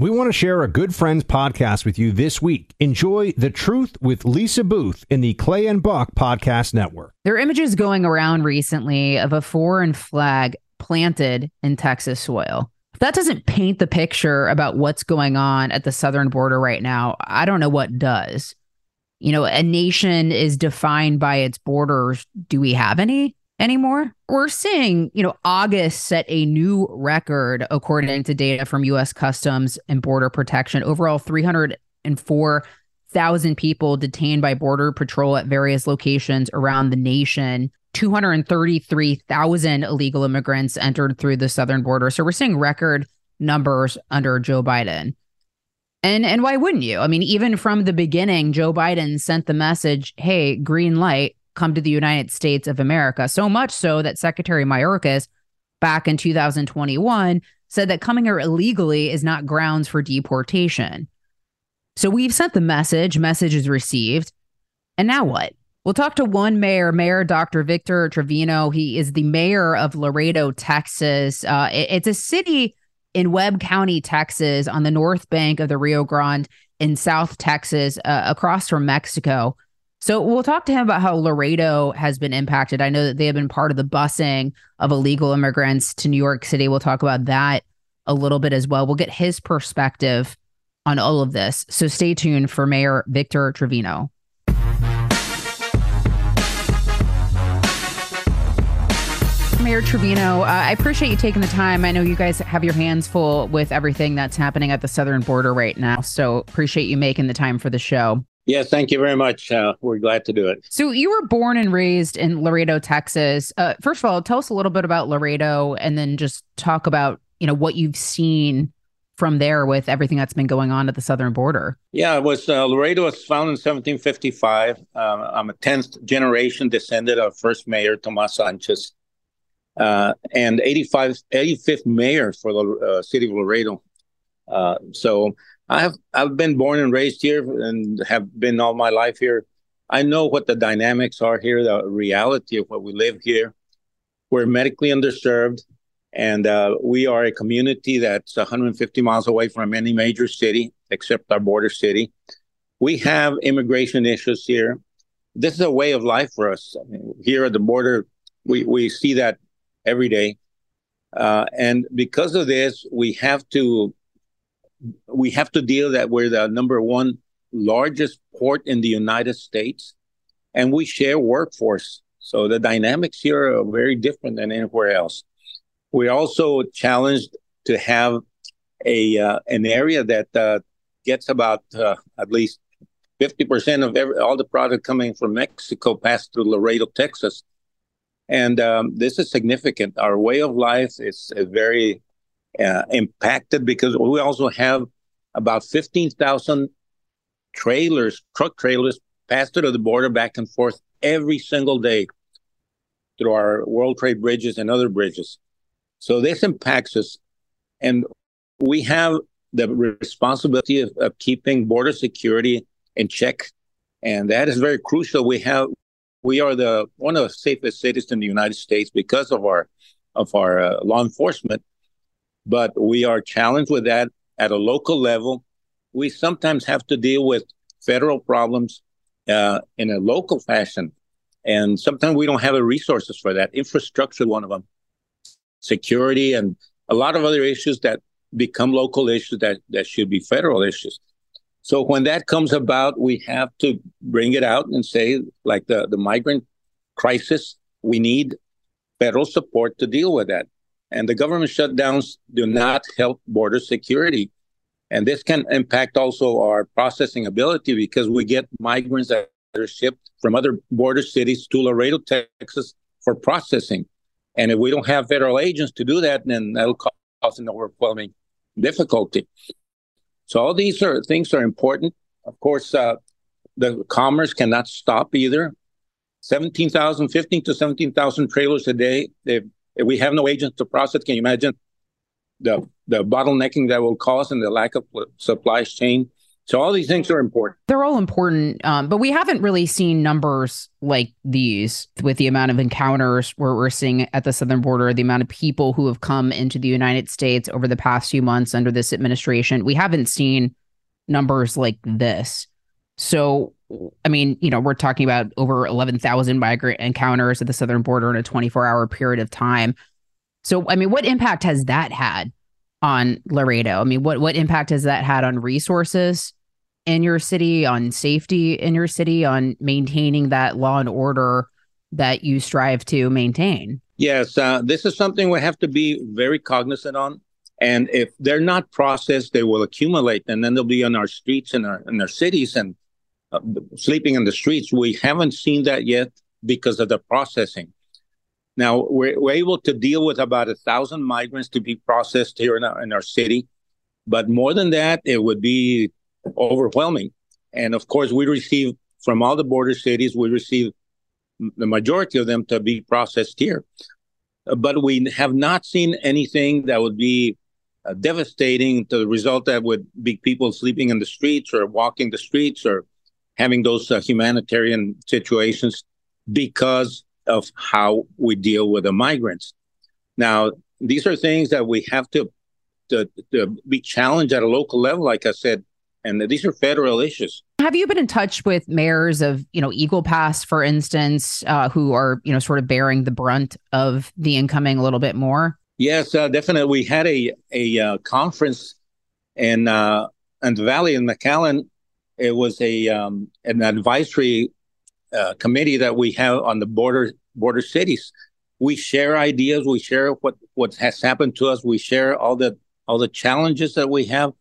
We want to share a good friends podcast with you this week. Enjoy The Truth with Lisa Boothe in the Clay and Buck Podcast Network. There are images going around recently of a foreign flag planted in Texas soil. That doesn't paint the picture about what's going on at the southern border right now, I don't know what does. You know, a nation is defined by its borders. Do we have any? Anymore. We're seeing, you know, August set a new record according to data from US Customs and Border Protection. Overall 304,000 people detained by Border Patrol at various locations around the nation. 233,000 illegal immigrants entered through the southern border. So we're seeing record numbers under Joe Biden. And and why wouldn't you? I mean, even from the beginning, Joe Biden sent the message, "Hey, green light, come to the United States of America. So much so that Secretary Mayorkas back in 2021 said that coming here illegally is not grounds for deportation. So we've sent the message, message is received. And now what? We'll talk to one mayor, Mayor Dr. Victor Trevino. He is the mayor of Laredo, Texas. Uh, it, it's a city in Webb County, Texas, on the north bank of the Rio Grande in South Texas, uh, across from Mexico. So we'll talk to him about how Laredo has been impacted. I know that they have been part of the busing of illegal immigrants to New York City. We'll talk about that a little bit as well. We'll get his perspective on all of this. So stay tuned for Mayor Victor Trevino. Mayor Trevino, uh, I appreciate you taking the time. I know you guys have your hands full with everything that's happening at the southern border right now. So appreciate you making the time for the show. Yes, thank you very much. Uh, we're glad to do it. So, you were born and raised in Laredo, Texas. Uh, first of all, tell us a little bit about Laredo, and then just talk about you know what you've seen from there with everything that's been going on at the southern border. Yeah, it was uh, Laredo was founded in 1755. Um, I'm a 10th generation descendant of first mayor Tomas Sanchez, uh, and 85 85th mayor for the uh, city of Laredo. Uh, so I have I've been born and raised here and have been all my life here. I know what the dynamics are here, the reality of what we live here. We're medically underserved, and uh, we are a community that's 150 miles away from any major city except our border city. We have immigration issues here. This is a way of life for us. I mean, here at the border, we, we see that every day. Uh, and because of this, we have to we have to deal that we're the number one largest port in the United States, and we share workforce. So the dynamics here are very different than anywhere else. We're also challenged to have a uh, an area that uh, gets about uh, at least fifty percent of every, all the product coming from Mexico passed through Laredo, Texas, and um, this is significant. Our way of life is, very uh, impacted because we also have about 15,000 trailers, truck trailers, passed through the border back and forth every single day through our World Trade bridges and other bridges. So this impacts us. And we have the responsibility of, of keeping border security in check, and that is very crucial. We have we are the one of the safest cities in the United States because of our of our uh, law enforcement, but we are challenged with that at a local level. We sometimes have to deal with federal problems uh, in a local fashion, and sometimes we don't have the resources for that. Infrastructure, one of them, security, and a lot of other issues that become local issues that that should be federal issues. So when that comes about, we have to bring it out and say, like the, the migrant crisis, we need federal support to deal with that. And the government shutdowns do not help border security. And this can impact also our processing ability because we get migrants that are shipped from other border cities to Laredo, Texas for processing. And if we don't have federal agents to do that, then that'll cause an overwhelming difficulty. So all these are things are important. Of course, uh, the commerce cannot stop either. 17,000, 15 to 17,000 trailers a day. If we have no agents to process, can you imagine the the bottlenecking that will cause and the lack of supply chain? So all these things are important. They're all important, um, but we haven't really seen numbers like these with the amount of encounters where we're seeing at the southern border, the amount of people who have come into the United States over the past few months under this administration. We haven't seen numbers like this. So, I mean, you know, we're talking about over 11,000 migrant encounters at the southern border in a 24 hour period of time. So, I mean, what impact has that had on Laredo? I mean, what what impact has that had on resources in your city, on safety in your city, on maintaining that law and order that you strive to maintain? Yes, uh, this is something we have to be very cognizant on. And if they're not processed, they will accumulate, and then they'll be on our streets and our in our cities and uh, sleeping in the streets. We haven't seen that yet because of the processing. Now we're, we're able to deal with about a thousand migrants to be processed here in our, in our city, but more than that, it would be overwhelming. And of course, we receive from all the border cities, we receive the majority of them to be processed here. But we have not seen anything that would be uh, devastating to the result that would be people sleeping in the streets or walking the streets or having those uh, humanitarian situations because of how we deal with the migrants. Now, these are things that we have to, to, to be challenged at a local level, like I said, and these are federal issues. Have you been in touch with mayors of, you know, Eagle Pass, for instance, uh, who are, you know, sort of bearing the brunt of the incoming a little bit more? Yes, uh, definitely. We had a a uh, conference in uh, in the Valley in McAllen. It was a um, an advisory uh, committee that we have on the border border cities. We share ideas. We share what what has happened to us. We share all the all the challenges that we have,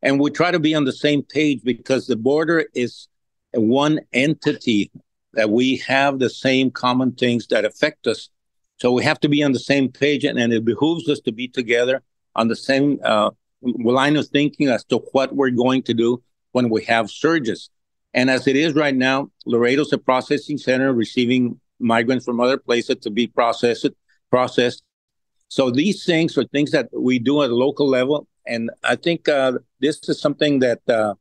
and we try to be on the same page because the border is one entity that we have the same common things that affect us. So we have to be on the same page, and, and it behooves us to be together on the same uh, line of thinking as to what we're going to do when we have surges. And as it is right now, Laredo's a processing center receiving migrants from other places to be processed. Processed. So these things are things that we do at a local level, and I think uh, this is something that uh,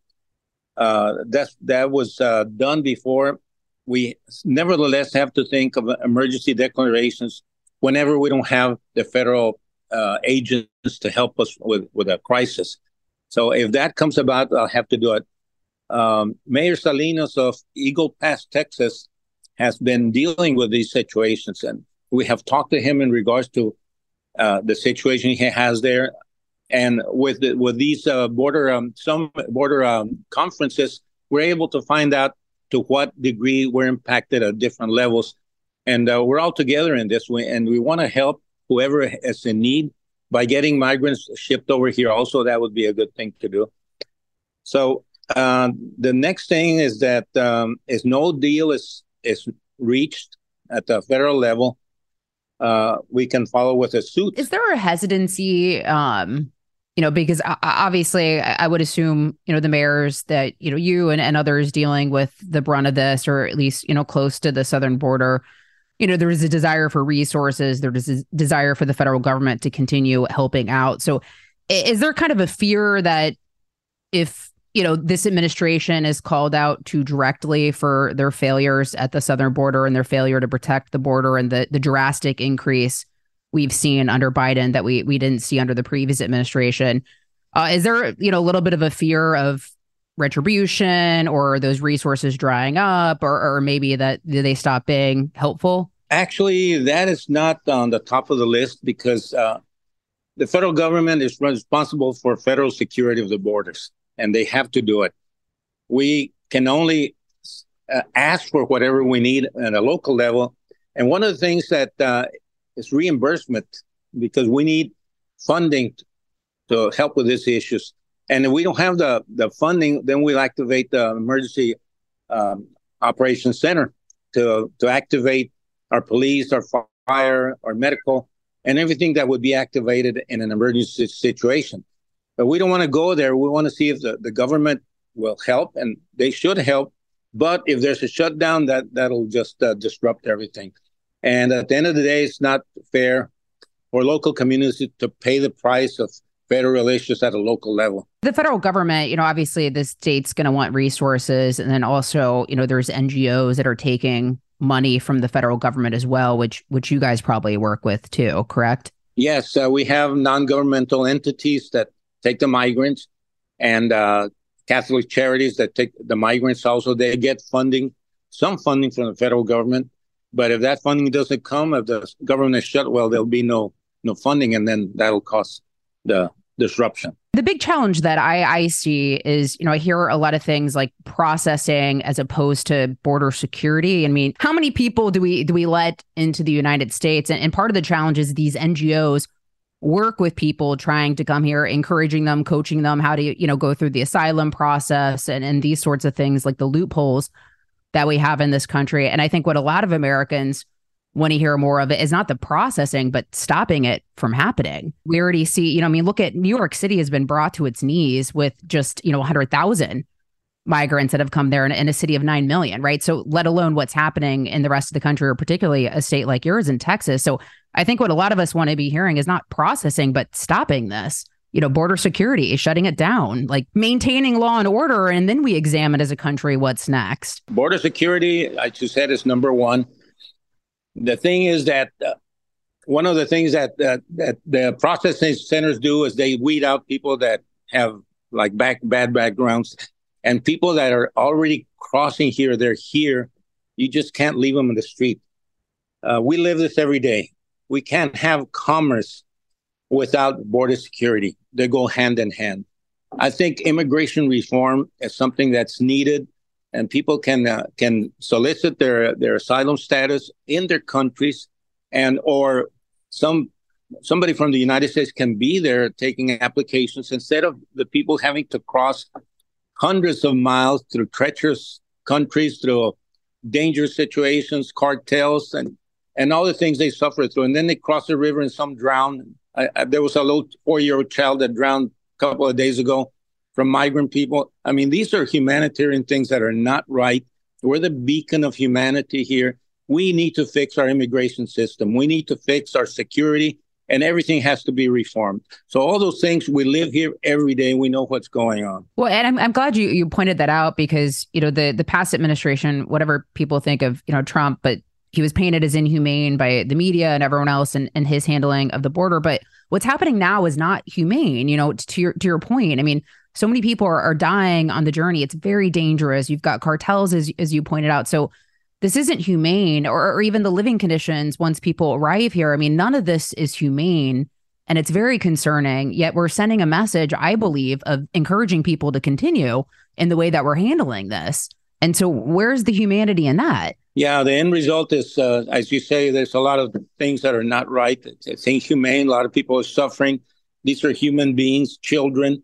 uh, that that was uh, done before. We nevertheless have to think of emergency declarations whenever we don't have the federal uh, agents to help us with with a crisis. So if that comes about, I'll have to do it. Um, Mayor Salinas of Eagle Pass, Texas, has been dealing with these situations, and we have talked to him in regards to uh, the situation he has there, and with the, with these uh, border um, some border um, conferences, we're able to find out to what degree we're impacted at different levels, and uh, we're all together in this way, and we want to help whoever is in need by getting migrants shipped over here. Also, that would be a good thing to do. So uh, the next thing is that um, is no deal is is reached at the federal level, uh, we can follow with a suit. Is there a hesitancy? Um, you know, because obviously, I would assume you know the mayors that you know you and, and others dealing with the brunt of this, or at least you know close to the southern border. You know, there is a desire for resources. There is a desire for the federal government to continue helping out. So, is there kind of a fear that if you know this administration is called out too directly for their failures at the southern border and their failure to protect the border and the the drastic increase we've seen under Biden that we we didn't see under the previous administration. Uh, is there you know a little bit of a fear of retribution or those resources drying up or, or maybe that they stop being helpful? Actually, that is not on the top of the list because uh, the federal government is responsible for federal security of the borders, and they have to do it. We can only uh, ask for whatever we need at a local level. And one of the things that uh, is reimbursement because we need funding to help with these issues. And if we don't have the, the funding, then we'll activate the emergency um, operations center to, to activate our police, our fire, our medical, and everything that would be activated in an emergency situation. But we don't want to go there. We want to see if the, the government will help, and they should help. But if there's a shutdown, that that'll just uh, disrupt everything. And at the end of the day, it's not fair for local communities to pay the price of federal issues at a local level. The federal government, you know, obviously the state's going to want resources. And then also, you know, there's NGOs that are taking money from the federal government as well, which which you guys probably work with too, correct? Yes, uh, we have non-governmental entities that take the migrants, and uh, Catholic charities that take the migrants. Also, they get funding, some funding from the federal government. But if that funding doesn't come, if the government is shut, well, there'll be no no funding, and then that'll cause the disruption. The big challenge that I, I see is, you know, I hear a lot of things like processing as opposed to border security. I mean, how many people do we do we let into the United States? And, and part of the challenge is these NGOs work with people trying to come here, encouraging them, coaching them how to, you know, go through the asylum process and, and these sorts of things like the loopholes that we have in this country. And I think what a lot of Americans want to hear more of it is not the processing, but stopping it from happening. We already see, you know, I mean, look at New York City has been brought to its knees with just, you know, 100,000 migrants that have come there in, in, a city of 9 million, right? So, let alone what's happening in the rest of the country, or particularly a state like yours in Texas. So, I think what a lot of us want to be hearing is not processing, but stopping this. You know, border security, shutting it down, like maintaining law and order. And then we examine as a country what's next. Border security, I just said, is number one the thing is that uh, one of the things that, that that the processing centers do is they weed out people that have like back bad backgrounds. And people that are already crossing here they're here. You just can't leave them in the street. Uh, we live this every day. We can't have commerce without border security. They go hand in hand. I think immigration reform is something that's needed and people can uh, can solicit their their asylum status in their countries, and or some somebody from the United States can be there taking applications instead of the people having to cross hundreds of miles through treacherous countries, through dangerous situations, cartels, and and all the things they suffer through. And then they cross the river and some drown. I, I, there was a little four-year-old child that drowned a couple of days ago from migrant people. I mean, these are humanitarian things that are not right. We're the beacon of humanity here. We need to fix our immigration system. We need to fix our security, and everything has to be reformed. So all those things, we live here every day. We know what's going on. Well, and I'm, I'm glad you you pointed that out because you know the the past administration, whatever people think of you know Trump, but he was painted as inhumane by the media and everyone else and, and his handling of the border. But what's happening now is not humane. You know, to your to your point. I mean, so many people are, are dying on the journey. It's very dangerous. You've got cartels, as as you pointed out. So this isn't humane, or, or even the living conditions once people arrive here. I mean, none of this is humane. And it's very concerning. Yet we're sending a message, I believe, of encouraging people to continue in the way that we're handling this. And so, where's the humanity in that? Yeah, the end result is, uh, as you say, there's a lot of things that are not right. It's, it's inhumane. A lot of people are suffering. These are human beings, children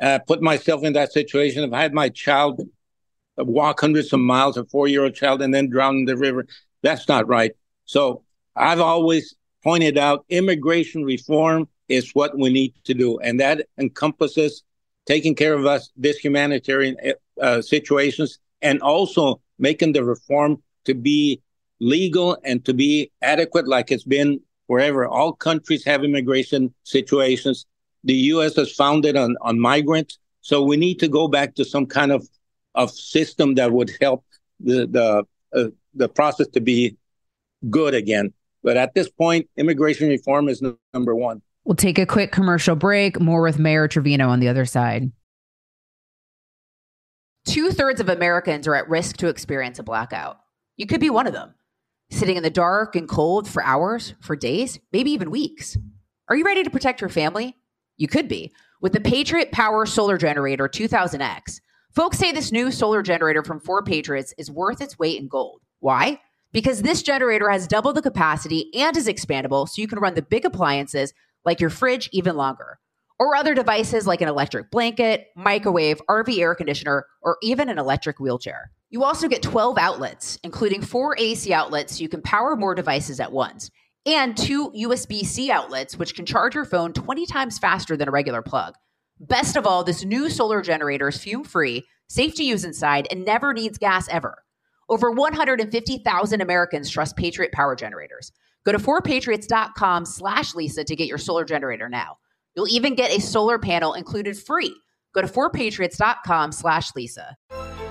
uh, put myself in that situation. If I had my child walk hundreds of miles, a four year old child, and then drown in the river, that's not right. So I've always pointed out immigration reform is what we need to do. And that encompasses taking care of us, this humanitarian uh, situations, and also making the reform to be legal and to be adequate like it's been wherever. All countries have immigration situations The U.S. is founded on, on migrants. So we need to go back to some kind of, of system that would help the, the, uh, the process to be good again. But at this point, immigration reform is number one. We'll take a quick commercial break. More with Mayor Trevino on the other side. Two thirds of Americans are at risk to experience a blackout. You could be one of them, sitting in the dark and cold for hours, for days, maybe even weeks. Are you ready to protect your family? You could be. With the Patriot Power Solar Generator 2000X, folks say this new solar generator from 4Patriots is worth its weight in gold. Why? Because this generator has double the capacity and is expandable so you can run the big appliances like your fridge even longer, or other devices like an electric blanket, microwave, RV air conditioner, or even an electric wheelchair. You also get 12 outlets, including four AC outlets so you can power more devices at once, and two USB C outlets, which can charge your phone 20 times faster than a regular plug. Best of all, this new solar generator is fume free, safe to use inside, and never needs gas ever. Over 150,000 Americans trust Patriot Power Generators. Go to 4patriots.com slash Lisa to get your solar generator now. You'll even get a solar panel included free. Go to 4patriots.com slash Lisa.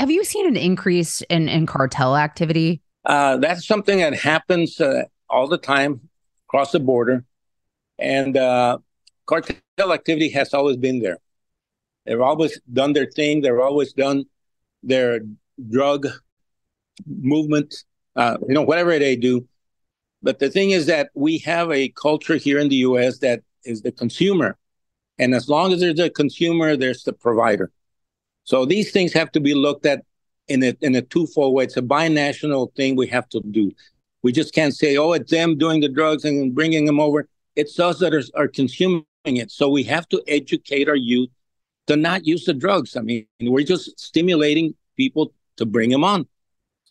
Have you seen an increase in, in cartel activity? Uh, that's something that happens uh, all the time across the border. And uh, cartel activity has always been there. They've always done their thing. They've always done their drug movement, uh, you know, whatever they do. But the thing is that we have a culture here in the U.S. that is the consumer. And as long as there's a consumer, there's the provider. So these things have to be looked at in a, in a twofold way. It's a binational thing we have to do. We just can't say, oh, it's them doing the drugs and bringing them over. It's us that are, are consuming it. So we have to educate our youth to not use the drugs. I mean, we're just stimulating people to bring them on.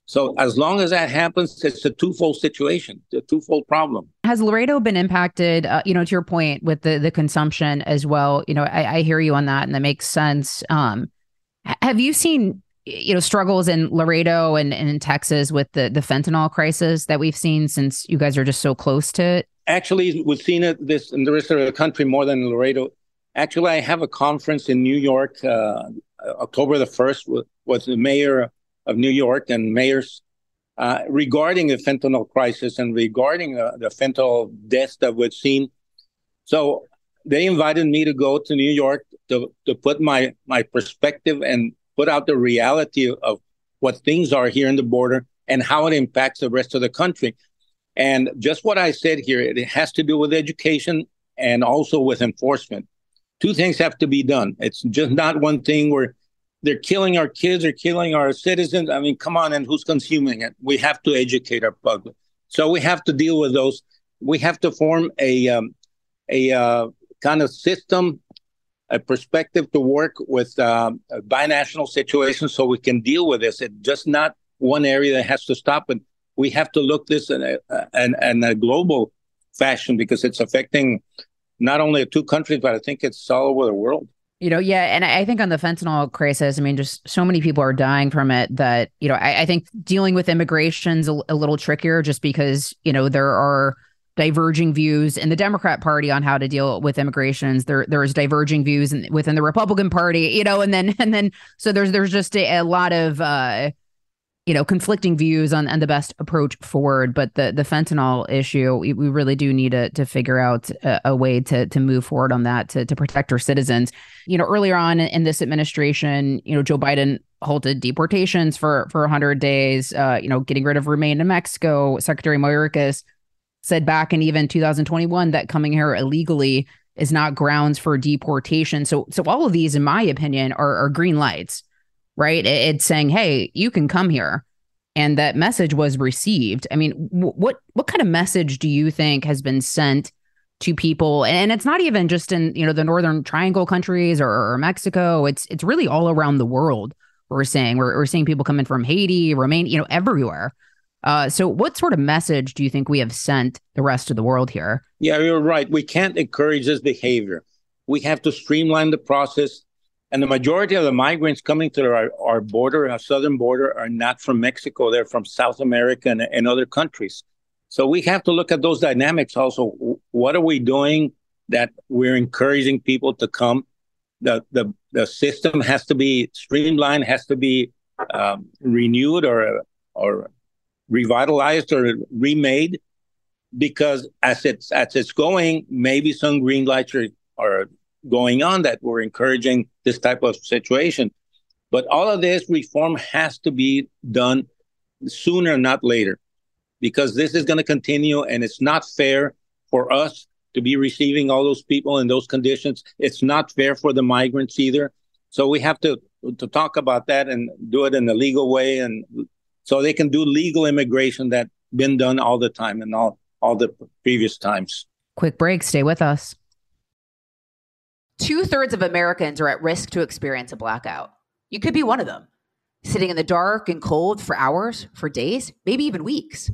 So as long as that happens, it's a twofold situation, a twofold problem. Has Laredo been impacted? Uh, you know, to your point with the the consumption as well. You know, I, I hear you on that, and that makes sense. Um, have you seen you know struggles in Laredo and, and in Texas with the the fentanyl crisis that we've seen since you guys are just so close to it? actually we've seen it this in the rest of the country more than Laredo. Actually, I have a conference in New York, uh, October the first, with, with, the mayor of New York and mayors uh, regarding the fentanyl crisis and regarding uh, the fentanyl deaths that we've seen. So they invited me to go to New York to to put my my perspective and put out the reality of what things are here in the border and how it impacts the rest of the country. And just what I said here, it has to do with education and also with enforcement. Two things have to be done. It's just not one thing where they're killing our kids or killing our citizens. I mean, come on, and who's consuming it? We have to educate our public. So we have to deal with those. We have to form a um, a uh, kind of system, a perspective to work with uh, binational situations, so we can deal with this. It's just not one area that has to stop it we have to look this in a, in, in a global fashion because it's affecting not only two countries, but I think it's all over the world. You know, yeah. And I think on the fentanyl crisis, I mean, just so many people are dying from it that, you know, I, I think dealing with immigration's a, a little trickier just because, you know, there are diverging views in the Democrat Party on how to deal with immigrations. There there's diverging views in, within the Republican Party, you know, and then and then so there's there's just a, a lot of uh you know, conflicting views on, on the best approach forward. But the the fentanyl issue, we, we really do need to to figure out a, a, way to to move forward on that to to protect our citizens. You know, earlier on in this administration, you know, Joe Biden halted deportations for for 100 days. Uh, you know, getting rid of remain in Mexico. Secretary Mayorkas said back in even 2021 that coming here illegally is not grounds for deportation. So so all of these, in my opinion, are, are green lights right? It's saying, "Hey, you can come here." And that message was received. I mean, what what kind of message do you think has been sent to people? And it's not even just in you know the Northern Triangle countries or, or Mexico. It's it's really all around the world. We're saying we're, we're seeing people coming from Haiti, Romania, you know, everywhere. Uh, so, what sort of message do you think we have sent the rest of the world here? Yeah, you're right. We can't encourage this behavior. We have to streamline the process and the majority of the migrants coming to our, our border, our southern border, are not from Mexico. They're from South America and, and other countries. So we have to look at those dynamics also. What are we doing that we're encouraging people to come? The, the, the system has to be streamlined, has to be um, renewed or, or revitalized or remade because as it's, as it's going, maybe some green lights are, are going on that we're encouraging this type of situation. But all of this reform has to be done sooner, not later, because this is going to continue and it's not fair for us to be receiving all those people in those conditions. It's not fair for the migrants either. So we have to to talk about that and do it in a legal way and so they can do legal immigration that has been done all the time and all all the previous times. Quick break, stay with us. Two thirds of Americans are at risk to experience a blackout. You could be one of them, sitting in the dark and cold for hours, for days, maybe even weeks.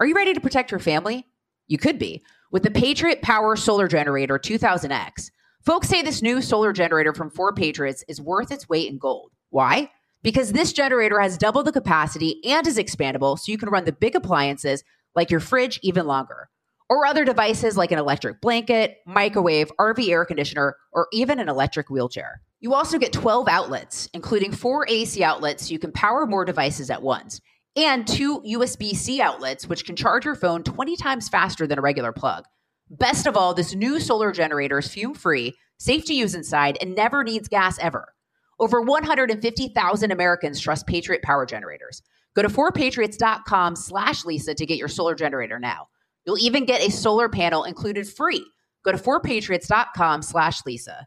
Are you ready to protect your family? You could be with the Patriot Power Solar Generator 2000X. Folks say this new solar generator from 4Patriots is worth its weight in gold. Why? Because this generator has double the capacity and is expandable so you can run the big appliances like your fridge even longer or other devices like an electric blanket, microwave, RV air conditioner, or even an electric wheelchair. You also get 12 outlets, including four AC outlets so you can power more devices at once, and two USB C outlets, which can charge your phone 20 times faster than a regular plug. Best of all, this new solar generator is fume free, safe to use inside, and never needs gas ever. Over 150,000 Americans trust Patriot Power Generators. Go to 4patriots.com slash Lisa to get your solar generator now. You'll even get a solar panel included free. Go to 4patriots.com slash Lisa.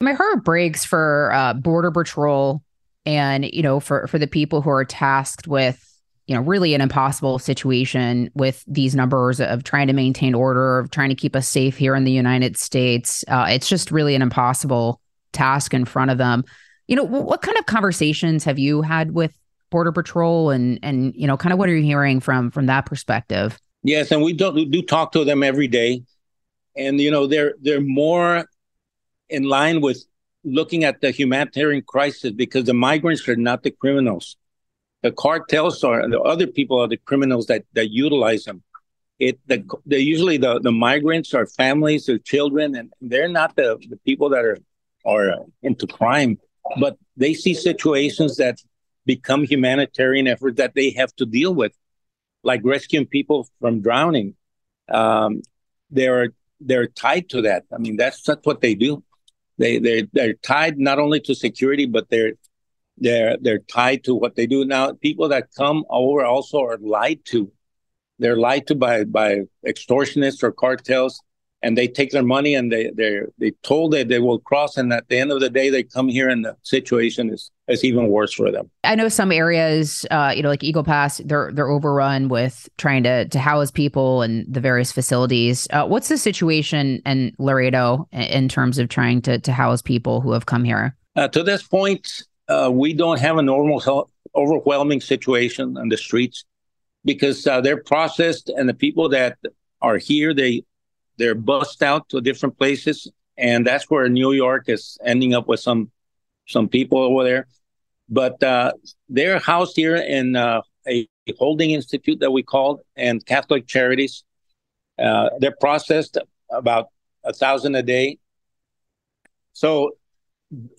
my heart breaks for uh, border patrol and you know for for the people who are tasked with you know really an impossible situation with these numbers of trying to maintain order of trying to keep us safe here in the united states. Uh, it's just really an impossible task in front of them. You know what kind of conversations have you had with border patrol and and you know kind of what are you hearing from from that perspective? Yes and we do, we do talk to them every day. And you know they're they're more in line with looking at the humanitarian crisis because the migrants are not the criminals. The cartels are the other people are the criminals that, that utilize them. It the, usually the, the migrants are families, their children, and they're not the, the people that are are into crime, but they see situations that become humanitarian efforts that they have to deal with, like rescuing people from drowning. Um, they're they're tied to that. I mean, that's that's what they do. They they they're tied not only to security, but they're They're they're tied to what they do now. People that come over also are lied to. They're lied to by by extortionists or cartels, and they take their money and they they they told that they will cross, and at the end of the day, they come here and the situation is is even worse for them. I know some areas, uh, you know, like Eagle Pass, they're they're overrun with trying to to house people and the various facilities. Uh, what's the situation in Laredo in terms of trying to to house people who have come here? Uh, to this point, uh, we don't have a normal, overwhelming situation on the streets because uh, they're processed, and the people that are here, they they're bussed out to different places, and that's where New York is ending up with some some people over there. But uh, they're housed here in uh, a holding institute that we called and Catholic Charities. Uh, they're processed about a thousand a day. So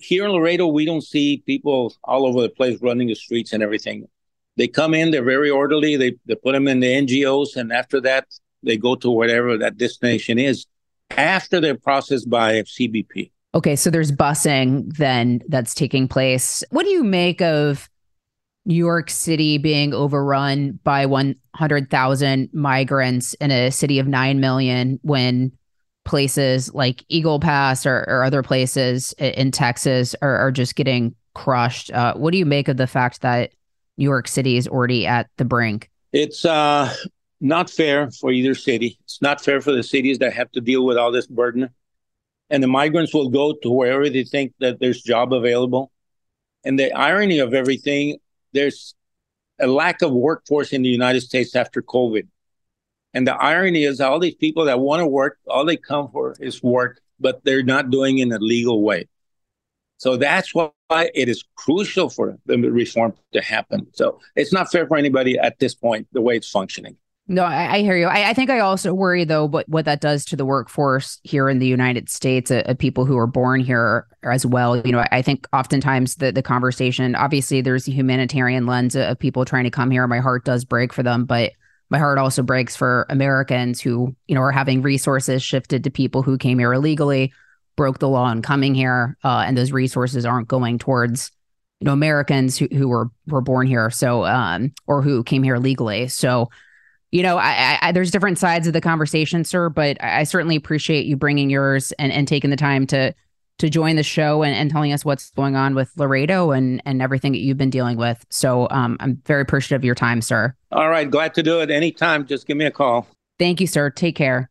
here in Laredo, we don't see people all over the place running the streets and everything. They come in, they're very orderly. They they put them in the NGOs, and after that, they go to whatever that destination is. After they're processed by CBP. Okay, so there's busing then that's taking place. What do you make of New York City being overrun by 100,000 migrants in a city of 9 million when places like Eagle Pass or, or other places in Texas are, are just getting crushed? Uh, what do you make of the fact that New York City is already at the brink? It's uh, not fair for either city. It's not fair for the cities that have to deal with all this burden and the migrants will go to wherever they think that there's job available. And the irony of everything, there's a lack of workforce in the United States after COVID. And the irony is all these people that want to work, all they come for is work, but they're not doing it in a legal way. So that's why it is crucial for the reform to happen. So it's not fair for anybody at this point, the way it's functioning. No, I, I hear you. I, I, think I also worry though, but what that does to the workforce here in the United States, of, uh, people who are born here as well. You know, I think oftentimes the the conversation, obviously, there's a humanitarian lens of people trying to come here. My heart does break for them, but my heart also breaks for Americans who, you know, are having resources shifted to people who came here illegally, broke the law in coming here, uh, and those resources aren't going towards you know Americans who, who were were born here, so um, or who came here legally. So you know, I, I, there's different sides of the conversation, sir, but I, certainly appreciate you bringing yours and, and taking the time to to join the show and, and telling us what's going on with Laredo and and everything that you've been dealing with. So um, I'm very appreciative of your time, sir. All right, glad to do it. Anytime, just give me a call. Thank you, sir. Take care.